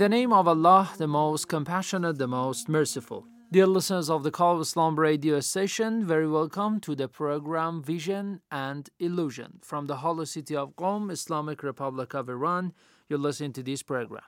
The name of Allah, the most compassionate, the most merciful. Dear listeners of the Call of Islam radio station, very welcome to the program Vision and Illusion. From the holy city of Qom, Islamic Republic of Iran, you're listening to this program.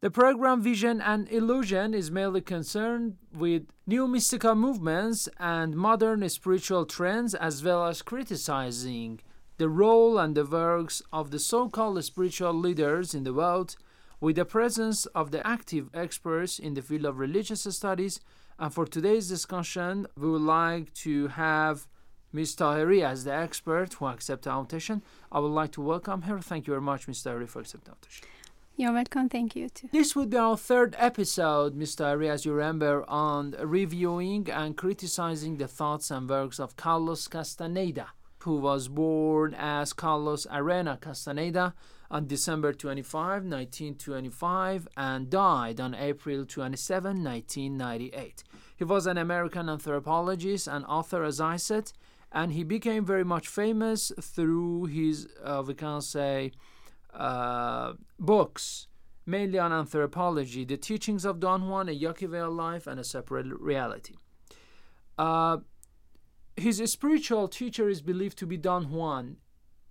The program Vision and Illusion is mainly concerned with new mystical movements and modern spiritual trends, as well as criticizing the role and the works of the so called spiritual leaders in the world with the presence of the active experts in the field of religious studies. And for today's discussion, we would like to have Ms. Tahiri as the expert who accepted the invitation. I would like to welcome her. Thank you very much, Ms. Tahiri, for accepting the invitation. You're welcome. Thank you too. This would be our third episode, Ms. Tahiri, as you remember, on reviewing and criticizing the thoughts and works of Carlos Castaneda, who was born as Carlos Arana Castaneda on December 25, 1925, and died on April 27, 1998. He was an American anthropologist and author, as I said, and he became very much famous through his, uh, we can say, uh, books, mainly on anthropology, The Teachings of Don Juan, A Yaqui Life, and A Separate Reality. Uh, his spiritual teacher is believed to be Don Juan,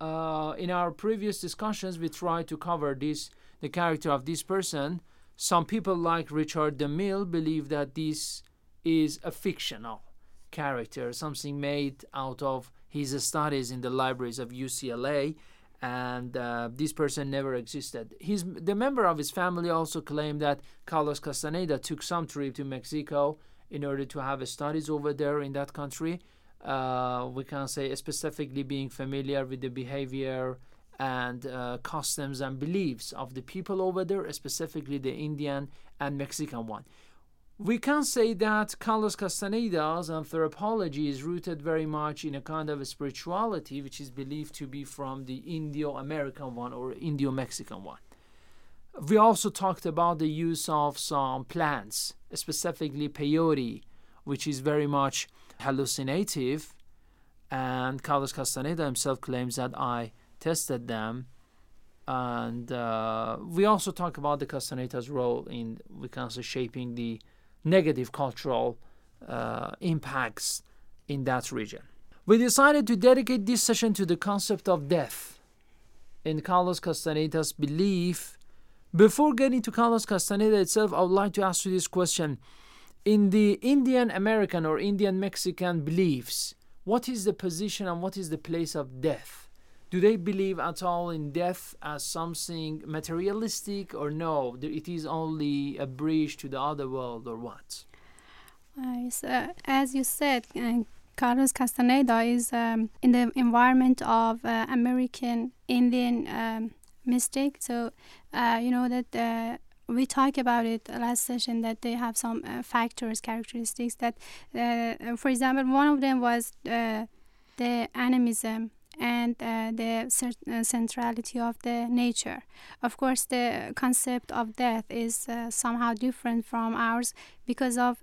uh, in our previous discussions, we tried to cover this, the character of this person. Some people, like Richard DeMille, believe that this is a fictional character, something made out of his studies in the libraries of UCLA, and uh, this person never existed. His, the member of his family also claimed that Carlos Castaneda took some trip to Mexico in order to have studies over there in that country uh, we can say specifically being familiar with the behavior and uh, customs and beliefs of the people over there, specifically the Indian and Mexican one. We can say that Carlos Castaneda's anthropology is rooted very much in a kind of a spirituality which is believed to be from the Indo American one or Indo Mexican one. We also talked about the use of some plants, specifically peyote, which is very much hallucinative. And Carlos Castaneda himself claims that I tested them. And uh, we also talk about the Castaneda's role in, we can say, shaping the negative cultural uh, impacts in that region. We decided to dedicate this session to the concept of death in Carlos Castaneda's belief. Before getting to Carlos Castaneda itself, I would like to ask you this question in the Indian American or Indian Mexican beliefs, what is the position and what is the place of death? Do they believe at all in death as something materialistic or no? It is only a bridge to the other world or what? Uh, so, as you said, uh, Carlos Castaneda is um, in the environment of uh, American Indian um, mystic. So, uh, you know that uh, we talked about it last session that they have some uh, factors characteristics that uh, for example one of them was uh, the animism and uh, the uh, centrality of the nature. Of course the concept of death is uh, somehow different from ours because of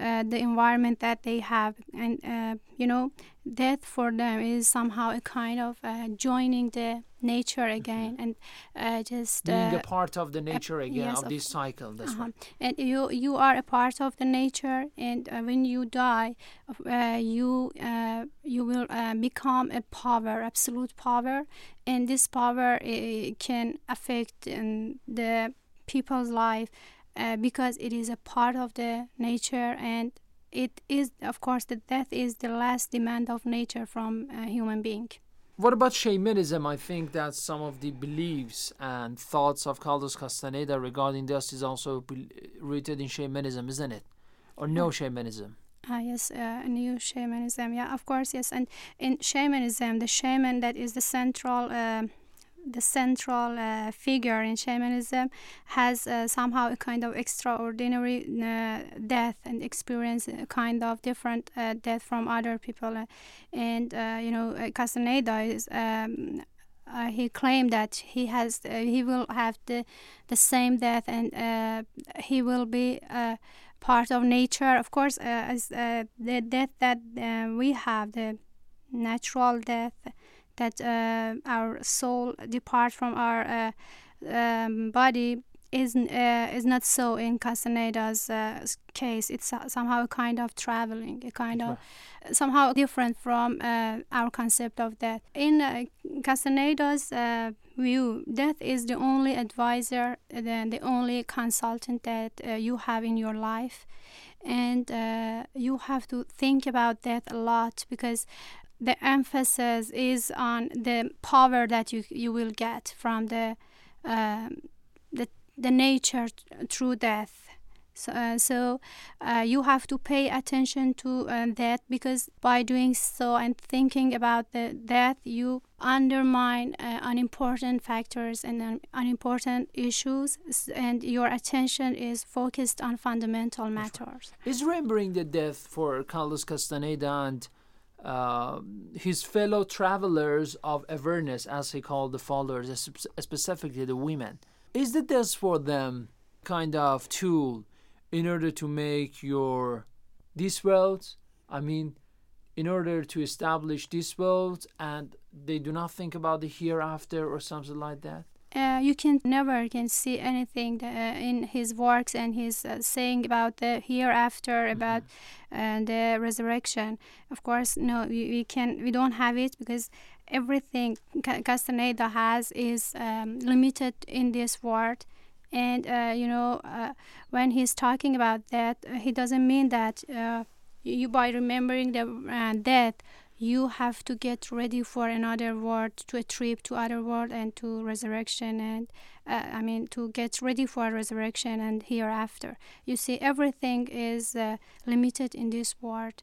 uh, the environment that they have, and uh, you know, death for them is somehow a kind of uh, joining the nature again and uh, just Being uh, a part of the nature again yes, of of- this cycle. That's uh-huh. right. and you you are a part of the nature and uh, when you die uh, you uh, you will uh, become a power absolute power and this power uh, can affect um, the people's life uh, because it is a part of the nature and it is of course the death is the last demand of nature from a human being What about shamanism? I think that some of the beliefs and thoughts of Carlos Castaneda regarding death is also rooted in shamanism, isn't it? Or no shamanism? Ah, yes, uh, new shamanism. Yeah, of course, yes. And in shamanism, the shaman that is the central, uh, the central uh, figure in shamanism has uh, somehow a kind of extraordinary uh, death and experience a kind of different uh, death from other people. And uh, you know, uh, Castaneda is. Um, he claimed that he has he will have the the same death and he will be part of nature of course as the death that we have the natural death that uh, our soul depart from our uh, um, body is uh, is not so in Castaneda's uh, case. It's somehow a kind of traveling, a kind of somehow different from uh, our concept of death. In uh, Castaneda's uh, view, death is the only advisor, the, the only consultant that uh, you have in your life, and uh, you have to think about death a lot because the emphasis is on the power that you you will get from the um, the the nature t- through death. So, uh, so uh, you have to pay attention to uh, that because by doing so and thinking about the death, you undermine uh, unimportant factors and unimportant issues, and your attention is focused on fundamental matters. Is remembering the death for Carlos Castaneda and uh, his fellow travelers of awareness, as he called the followers, specifically the women, is the death for them kind of tool in order to make your this world? I mean, in order to establish this world, and they do not think about the hereafter or something like that. Uh, you can never can see anything tha- uh, in his works and his uh, saying about the hereafter about uh, the resurrection. Of course no we, we can we don't have it because everything castaneda has is um, limited in this world. And uh, you know uh, when he's talking about that he doesn't mean that uh, you by remembering the uh, death you have to get ready for another world to a trip to other world and to resurrection and uh, i mean to get ready for resurrection and hereafter. You see everything is uh, limited in this world.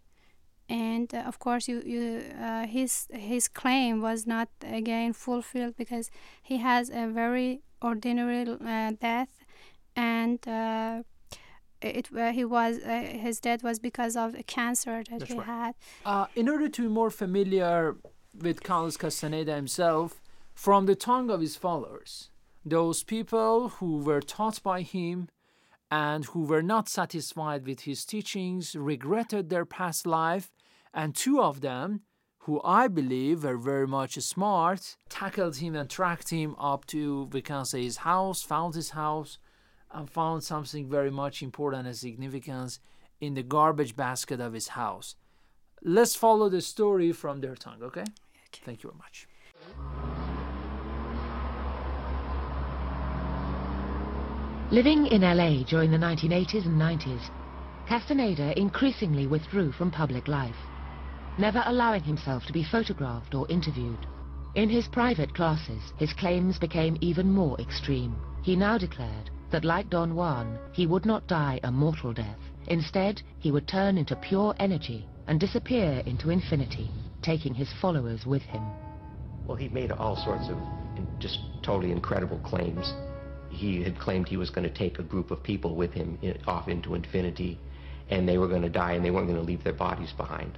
And uh, of course you, you uh, his his claim was not again fulfilled because he has a very ordinary uh, death and uh, it uh, he was uh, his death was because of a cancer that That's he right. had Uh, in order to be more familiar with Carlos Castaneda himself, from the tongue of his followers, those people who were taught by him and who were not satisfied with his teachings, regretted their past life, and two of them, who I believe were very much smart, tackled him and tracked him up to, we can say, his house, found his house, and found something very much important and significant in the garbage basket of his house. Let's follow the story from their tongue, okay? Thank you very much. Living in LA during the 1980s and 90s, Castaneda increasingly withdrew from public life, never allowing himself to be photographed or interviewed. In his private classes, his claims became even more extreme. He now declared that like Don Juan, he would not die a mortal death. Instead, he would turn into pure energy and disappear into infinity, taking his followers with him. Well, he made all sorts of just totally incredible claims. He had claimed he was going to take a group of people with him in, off into infinity, and they were going to die, and they weren't going to leave their bodies behind.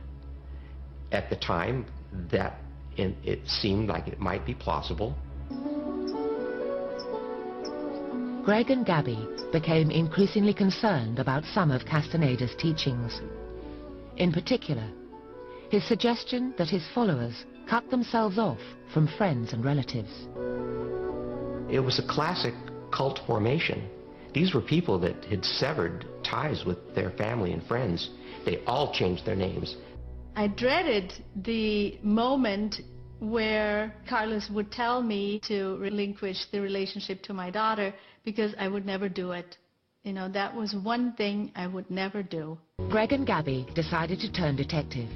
At the time, that it seemed like it might be plausible. Greg and Gabby became increasingly concerned about some of Castaneda's teachings. In particular, his suggestion that his followers cut themselves off from friends and relatives. It was a classic cult formation. These were people that had severed ties with their family and friends. They all changed their names. I dreaded the moment where Carlos would tell me to relinquish the relationship to my daughter because I would never do it. You know, that was one thing I would never do. Greg and Gabby decided to turn detective.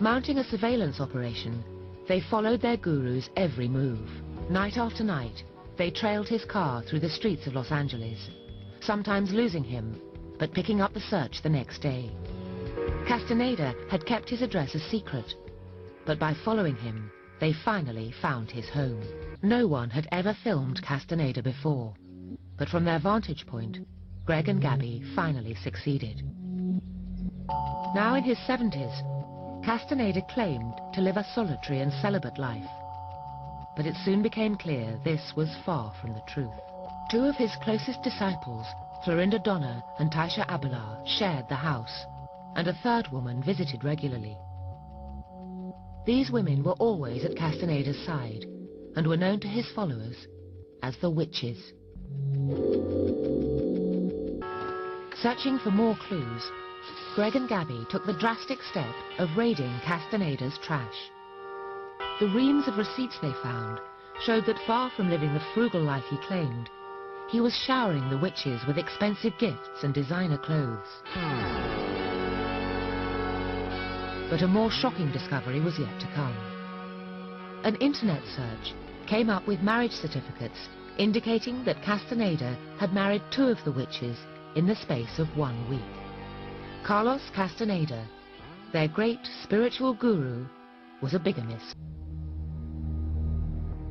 Mounting a surveillance operation, they followed their guru's every move. Night after night, they trailed his car through the streets of Los Angeles, sometimes losing him, but picking up the search the next day. Castaneda had kept his address a secret, but by following him, they finally found his home. No one had ever filmed Castaneda before, but from their vantage point, Greg and Gabby finally succeeded. Now in his 70s, Castaneda claimed to live a solitary and celibate life. But it soon became clear this was far from the truth. Two of his closest disciples, Florinda Donner and Taisha Abelar, shared the house, and a third woman visited regularly. These women were always at Castaneda's side, and were known to his followers as the witches. Searching for more clues, Greg and Gabby took the drastic step of raiding Castaneda's trash. The reams of receipts they found showed that far from living the frugal life he claimed, he was showering the witches with expensive gifts and designer clothes. But a more shocking discovery was yet to come. An internet search came up with marriage certificates indicating that Castaneda had married two of the witches in the space of one week. Carlos Castaneda, their great spiritual guru, was a bigamist.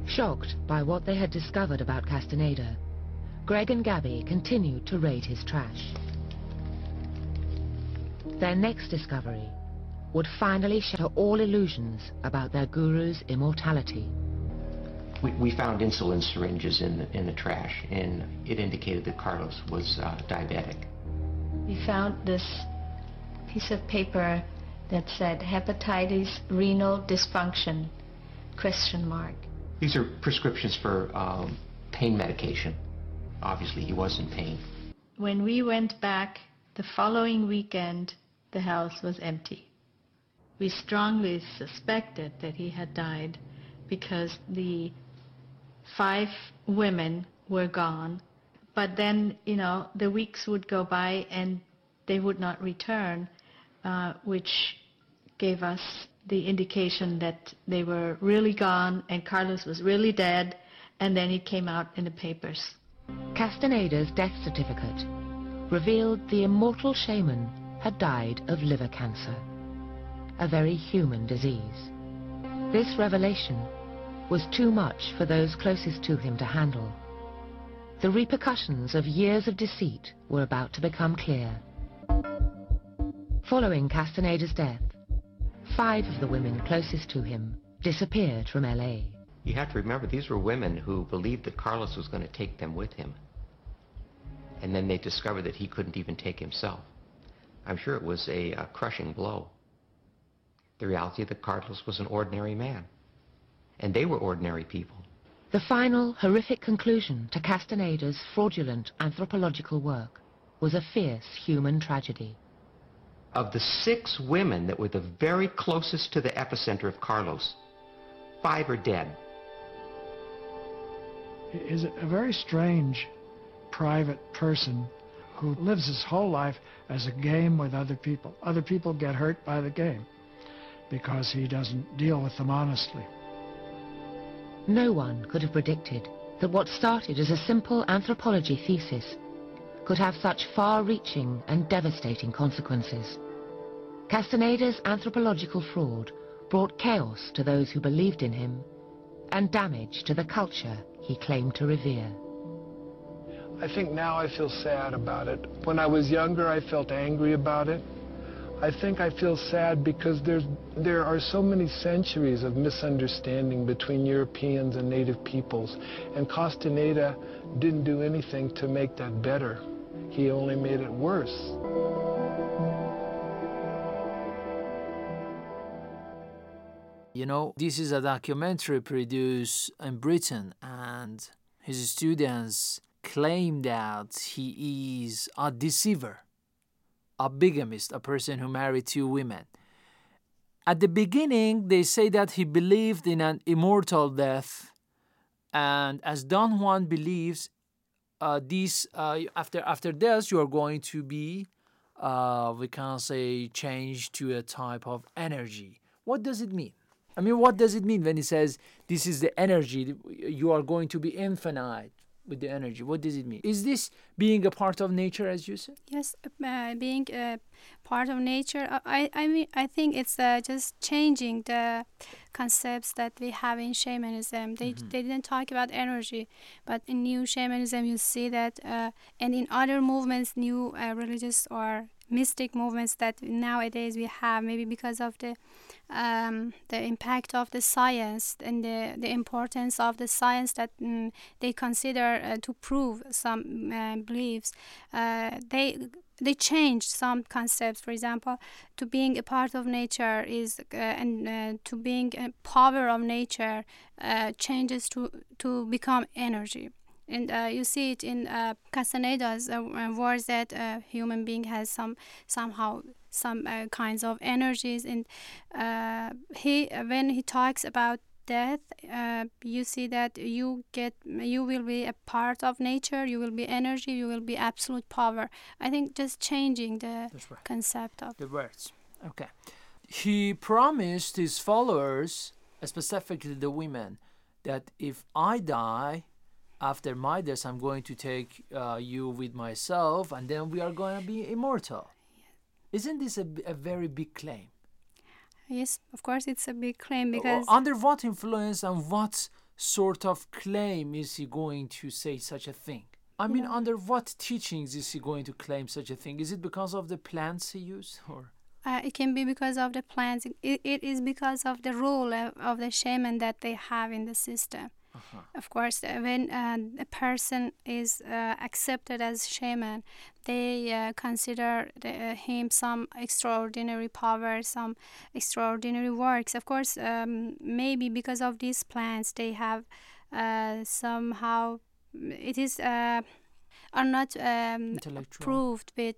Shocked by what they had discovered about Castaneda, Greg and Gabby continued to raid his trash. Their next discovery would finally shatter all illusions about their guru's immortality. We, we found insulin syringes in the, in the trash, and it indicated that Carlos was uh, diabetic. We found this piece of paper that said hepatitis renal dysfunction question mark. These are prescriptions for um, pain medication. Obviously, he was in pain. When we went back the following weekend, the house was empty. We strongly suspected that he had died because the five women were gone. But then, you know, the weeks would go by and they would not return, uh, which gave us the indication that they were really gone and Carlos was really dead, and then it came out in the papers. Castaneda's death certificate revealed the immortal shaman had died of liver cancer, a very human disease. This revelation was too much for those closest to him to handle. The repercussions of years of deceit were about to become clear. Following Castaneda's death, five of the women closest to him disappeared from L.A. You have to remember, these were women who believed that Carlos was going to take them with him. And then they discovered that he couldn't even take himself. I'm sure it was a, a crushing blow. The reality that Carlos was an ordinary man. And they were ordinary people. The final horrific conclusion to Castaneda's fraudulent anthropological work was a fierce human tragedy. Of the six women that were the very closest to the epicenter of Carlos, five are dead. Is a very strange, private person who lives his whole life as a game with other people. Other people get hurt by the game because he doesn't deal with them honestly. No one could have predicted that what started as a simple anthropology thesis could have such far-reaching and devastating consequences. Castaneda's anthropological fraud brought chaos to those who believed in him and damage to the culture he claimed to revere. I think now I feel sad about it. When I was younger, I felt angry about it. I think I feel sad because there's, there are so many centuries of misunderstanding between Europeans and native peoples, and Castaneda didn't do anything to make that better. He only made it worse. You know, this is a documentary produced in Britain, and his students claim that he is a deceiver a bigamist, a person who married two women. At the beginning, they say that he believed in an immortal death, and as Don Juan believes, uh, this uh, after after death you are going to be, uh, we can say, changed to a type of energy. What does it mean? I mean, what does it mean when he says this is the energy you are going to be infinite? With the energy. What does it mean? Is this being a part of nature as you said? Yes uh, being a part of nature. I i mean i think it's uh, just changing the concepts that we have in shamanism. They mm-hmm. they didn't talk about energy but in new shamanism you see that uh, and in other movements new uh, religious or mystic movements that nowadays we have maybe because of the um, the impact of the science and the, the importance of the science that mm, they consider uh, to prove some uh, beliefs uh, they they changed some concepts. For example to being a part of nature is uh, and uh, to being a power of nature uh, changes to to become energy and uh, you see it in uh, Castaneda's uh, words that a human being has some somehow some uh, kinds of energies. And uh, he when he talks about death uh, you see that you get you will be a part of nature you will be energy you will be absolute power. I think just changing the right. concept of the words. Okay. He promised his followers specifically the women that if i die after my death, I'm going to take uh, you with myself, and then we are going to be immortal. Isn't this a, a very big claim? Yes, of course, it's a big claim because. Under what influence and what sort of claim is he going to say such a thing? I mean, yeah. under what teachings is he going to claim such a thing? Is it because of the plants he used, or? Uh, it can be because of the plants. It, it is because of the role of, of the shaman that they have in the system. Uh-huh. Of course, uh, when uh, a person is uh, accepted as shaman, they uh, consider the, uh, him some extraordinary power, some extraordinary works. Of course, um, maybe because of these plants, they have somehow it is are not um, proved with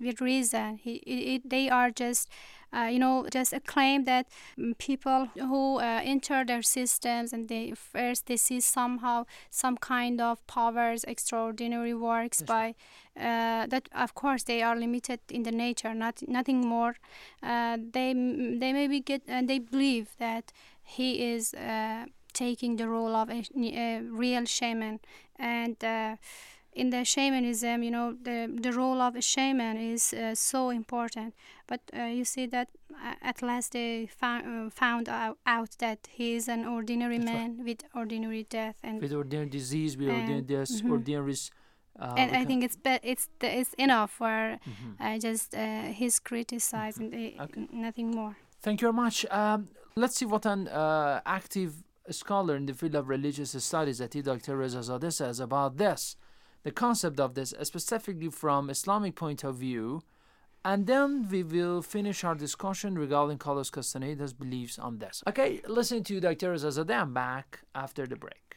with reason. He, it, it, they are just, uh, you know, just a claim that um, people who uh, enter their systems and they first they see somehow some kind of powers, extraordinary works yes. by uh, that. Of course, they are limited in the nature, not nothing more. Uh, they they maybe get and they believe that he is uh, taking the role of a, a real shaman and uh, in the shamanism, you know, the, the role of a shaman is uh, so important. But uh, you see that uh, at last they found, uh, found out, out, that he is an ordinary That's man right. with ordinary death and with ordinary disease, with ordinary death, mm-hmm. ordinary. Uh, and I think it's be- it's it's enough for mm-hmm. Uh, just his criticizing, mm-hmm. okay. nothing more. Thank you very much. Um, let's see what an active scholar in the field of religious studies, Ati Dr. Rezazadeh, says about this the concept of this uh, specifically from Islamic point of view, and then we will finish our discussion regarding Carlos Castaneda's beliefs on this. Okay, listen to Dr. Rezazadeh. Back after the break.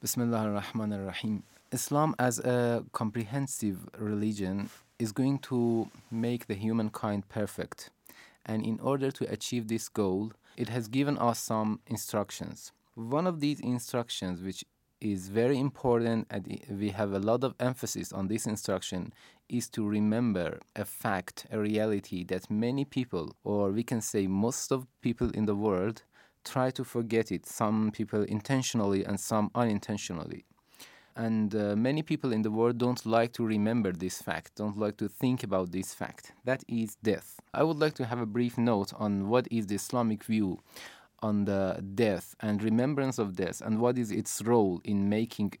Bismillah ar-Rahman ar-Rahim. Islam as a comprehensive religion is going to make the humankind perfect. And in order to achieve this goal, it has given us some instructions. One of these instructions, which is very important and we have a lot of emphasis on this instruction is to remember a fact a reality that many people or we can say most of people in the world try to forget it some people intentionally and some unintentionally. And uh, many people in the world don't like to remember this fact don't like to think about this fact. That is death. I would like to have a brief note on what is the islamic view on the death and remembrance of death and what is its role in making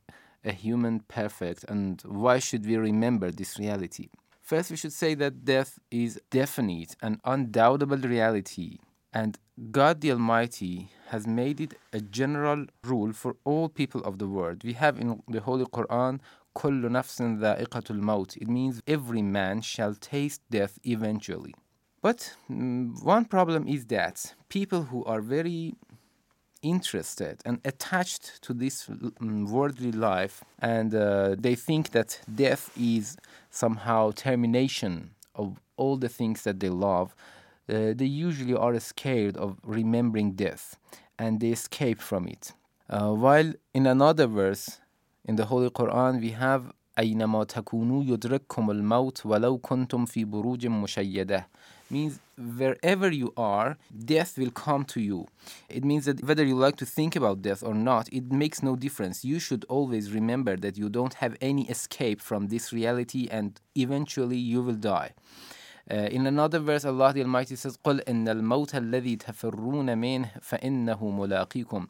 a human perfect and why should we remember this reality First, we should say that death is definite and undoubtable reality, and God the Almighty has made it a general rule for all people of the world. We have in the Holy Quran, كل نفس ذائقة الموت. It means every man shall taste death eventually. But mm, one problem is that people who are very interested and attached to this mm, worldly life and uh, they think that death is somehow termination of all the things that they love uh, they usually are scared of remembering death and they escape from it uh, while in another verse in the holy quran we have أينما تكونوا يدرككم الموت ولو كنتم في بروج مشيدة means wherever you are, death will come to you. It means that whether you like to think about death or not, it makes no difference. You should always remember that you don't have any escape from this reality and eventually you will die. Uh, in another verse, Allah the Almighty says, قُلْ إِنَّ الْمَوْتَ الَّذِي تَفِرُّونَ مِنْهُ فَإِنَّهُ مُلَاقِيكُمْ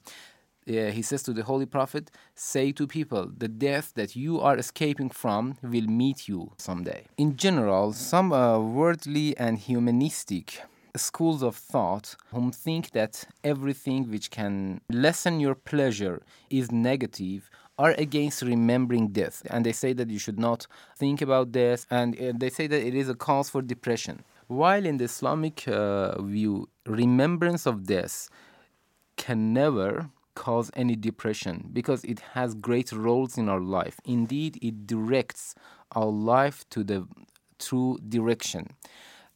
uh, he says to the Holy Prophet, Say to people, the death that you are escaping from will meet you someday. In general, some uh, worldly and humanistic schools of thought whom think that everything which can lessen your pleasure is negative are against remembering death and they say that you should not think about death and uh, they say that it is a cause for depression while in the islamic uh, view remembrance of death can never cause any depression because it has great roles in our life. Indeed, it directs our life to the true direction.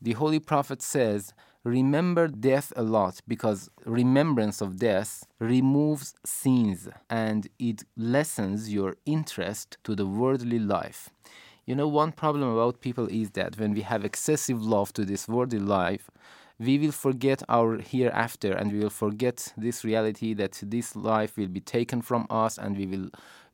The Holy Prophet says, Remember death a lot because remembrance of death removes sins and it lessens your interest to the worldly life. You know, one problem about people is that when we have excessive love to this worldly life, we will forget our hereafter and we will forget this reality that this life will be taken from us and we will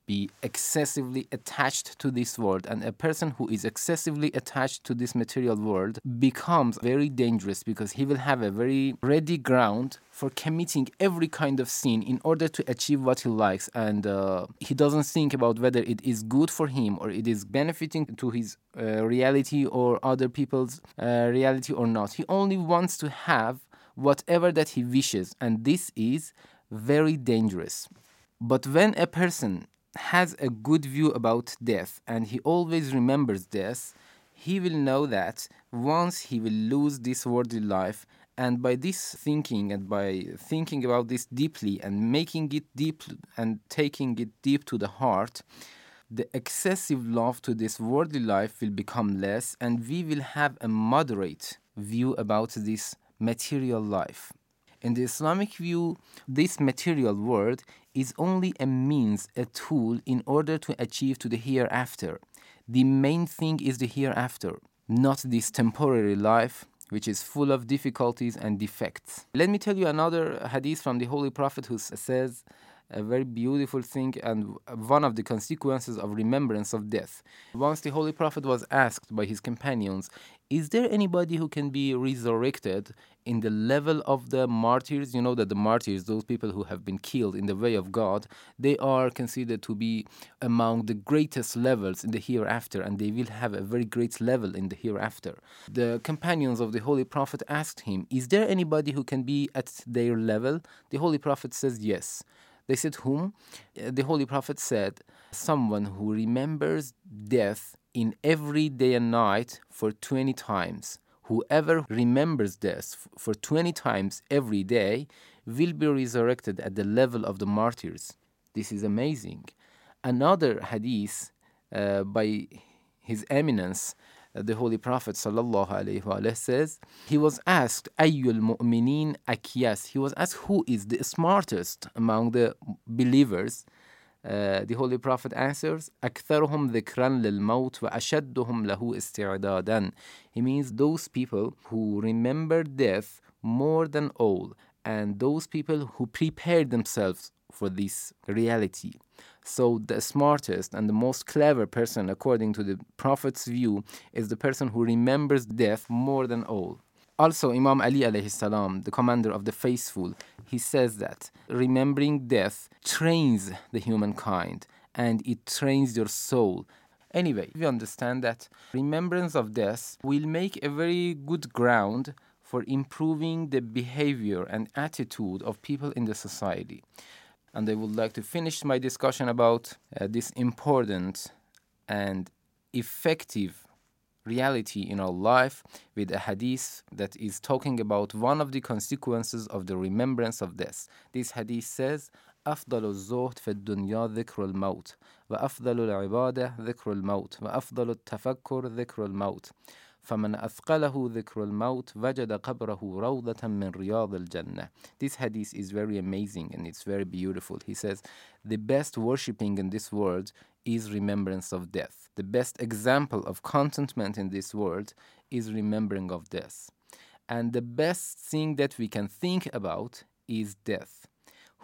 be excessively attached to this world. And a person who is excessively attached to this material world becomes very dangerous because he will have a very ready ground for committing every kind of sin in order to achieve what he likes. And uh, he doesn't think about whether it is good for him or it is benefiting to his uh, reality or other people's uh, reality or not. He only wants to have whatever that he wishes. And this is very dangerous. But when a person has a good view about death and he always remembers death, he will know that once he will lose this worldly life, and by this thinking and by thinking about this deeply and making it deep and taking it deep to the heart, the excessive love to this worldly life will become less, and we will have a moderate view about this material life. In the Islamic view, this material world is only a means, a tool in order to achieve to the hereafter. The main thing is the hereafter, not this temporary life which is full of difficulties and defects. Let me tell you another hadith from the Holy Prophet who says a very beautiful thing and one of the consequences of remembrance of death. Once the Holy Prophet was asked by his companions, Is there anybody who can be resurrected in the level of the martyrs? You know that the martyrs, those people who have been killed in the way of God, they are considered to be among the greatest levels in the hereafter, and they will have a very great level in the hereafter. The companions of the Holy Prophet asked him, Is there anybody who can be at their level? The Holy Prophet says, Yes. They said, Whom? Uh, the Holy Prophet said, Someone who remembers death in every day and night for 20 times. Whoever remembers death for 20 times every day will be resurrected at the level of the martyrs. This is amazing. Another hadith uh, by His Eminence the Holy Prophet sallallahu says, he was asked, Ayyul mu'minin akiyas. He was asked, who is the smartest among the believers? Uh, the Holy Prophet answers, أكثرهم ذكرا للموت وأشدهم له استعدادا. He means those people who remember death more than all, and those people who prepare themselves for this reality. So, the smartest and the most clever person, according to the Prophet's view, is the person who remembers death more than all. Also, Imam Ali alayhi salam, the commander of the faithful, he says that remembering death trains the humankind and it trains your soul. Anyway, we understand that remembrance of death will make a very good ground for improving the behavior and attitude of people in the society. And I would like to finish my discussion about uh, this important and effective reality in our life with a hadith that is talking about one of the consequences of the remembrance of death. This hadith says, أفضل الزهد في الدنيا ذكر الموت وأفضل العبادة ذكر الموت وأفضل التفكر ذكر الموت فمن أثقله ذكر الموت وجد قبره روضة من رياض الجنة This hadith is very amazing and it's very beautiful. He says, the best worshipping in this world is remembrance of death. The best example of contentment in this world is remembering of death. And the best thing that we can think about is death.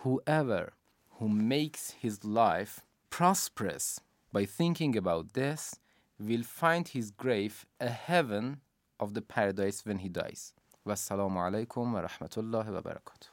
Whoever who makes his life prosperous by thinking about death will find his grave a heaven of the paradise when he dies. Wassalamu alaikum wa rahmatullahi wa barakatuh.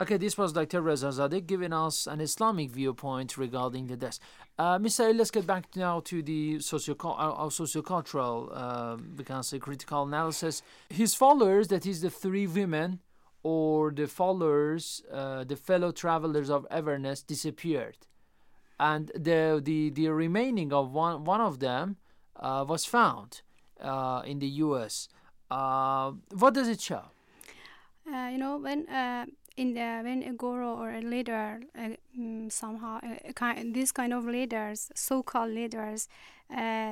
Okay, this was Dr. Reza Zadeh giving us an Islamic viewpoint regarding the death. Uh, Mr. let's get back now to the socio- uh, sociocultural, uh, we can say critical analysis. His followers, that is the three women, or the followers, uh, the fellow travelers of awareness, disappeared, and the the the remaining of one one of them uh, was found uh, in the U.S. Uh, what does it show? Uh, you know, when uh, in the when a guru or a leader um, somehow kind, these kind of leaders, so-called leaders, they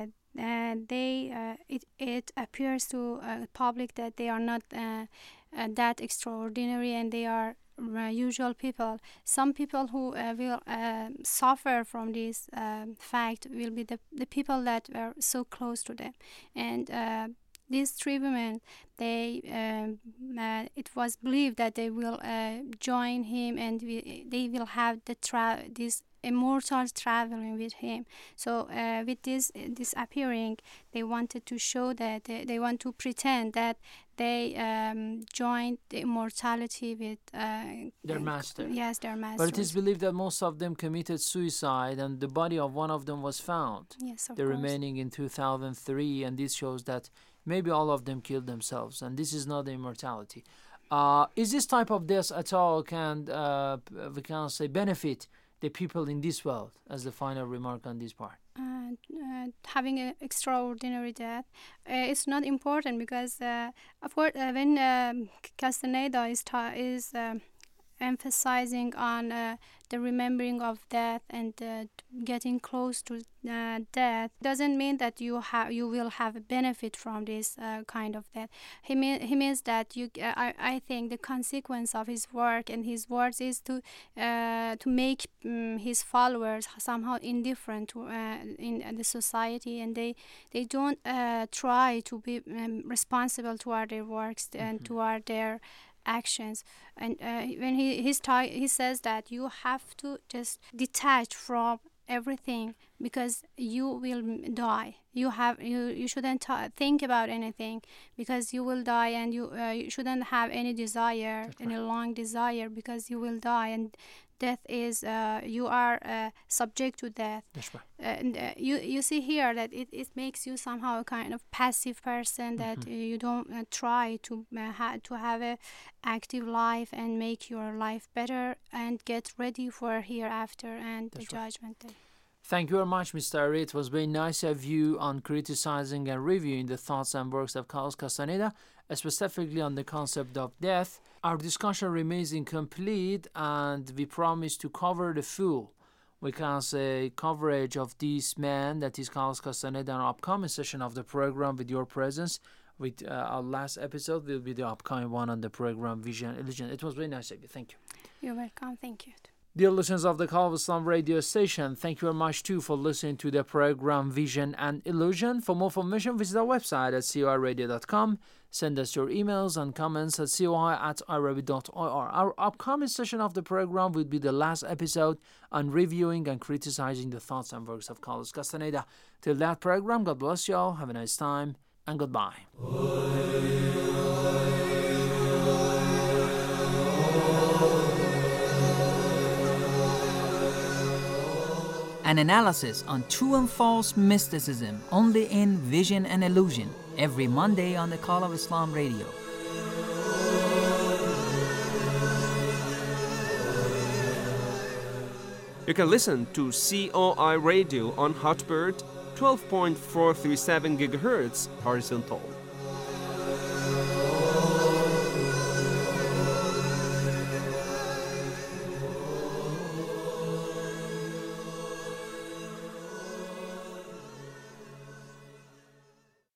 it it appears to public that they are not uh, that extraordinary and they are uh, usual people. Some people who uh, will uh, suffer from this uh, fact will be the, the people that were so close to them. And uh, these three women, they um, it was believed that they will join him and we, they will have the tra- this immortals traveling with him. So uh, with this disappearing, they wanted to show that they, they want to pretend that they um, joined the immortality with uh, their master. Yes, their master. But it is believed that most of them committed suicide, and the body of one of them was found. Yes, of the course. remaining in 2003, and this shows that maybe all of them killed themselves, and this is not the immortality. Uh, is this type of death at all can uh, we can say benefit the people in this world as the final remark on this part uh, uh, having an extraordinary death uh, it's not important because uh, of course uh, when um, castaneda is ta- is um, emphasizing on uh, the remembering of death and uh, getting close to uh, death doesn't mean that you have you will have a benefit from this uh, kind of death. He mean he means that you. Uh, I I think the consequence of his work and his words is to uh, to make um, his followers somehow indifferent to in the society and they they don't try to be um, responsible toward their works mm-hmm. and toward their actions. And uh, when he he's ta- he says that you have to just detach from everything because you will die. You have you you shouldn't t- think about anything because you will die and you, uh, you shouldn't have any desire That's any right. long desire because you will die. And death is uh, you are uh, subject to death right. and uh, you you see here that it, it makes you somehow a kind of passive person that mm-hmm. you don't uh, try to uh, ha- to have a active life and make your life better and get ready for hereafter and That's the right. judgment day Thank you very much, Ms. Tahiri. It was very nice of you on criticizing and reviewing the thoughts and works of Carlos Castaneda, specifically on the concept of death. Our discussion remains incomplete, and we promise to cover the full, we can say, coverage of this man that is Carlos Castaneda in our upcoming session of the program with your presence. With uh, our last episode will be the upcoming one on the program Vision Illusion. It was very nice of you. Thank you. You're welcome. Thank you. Dear listeners of the Call of Islam radio station, thank you very much too for listening to the program Vision and Illusion. For more information, visit our website at coiradio.com. Send us your emails and comments at coi at irib.ir. Our upcoming session of the program will be the last episode on reviewing and criticizing the thoughts and works of Carlos Castaneda. Till that program, God bless you all. Have a nice time and goodbye. An analysis on true and false mysticism only in Vision and Illusion every Monday on the Call of Islam radio. You can listen to COI Radio on Hotbird 12.437 GHz horizontal.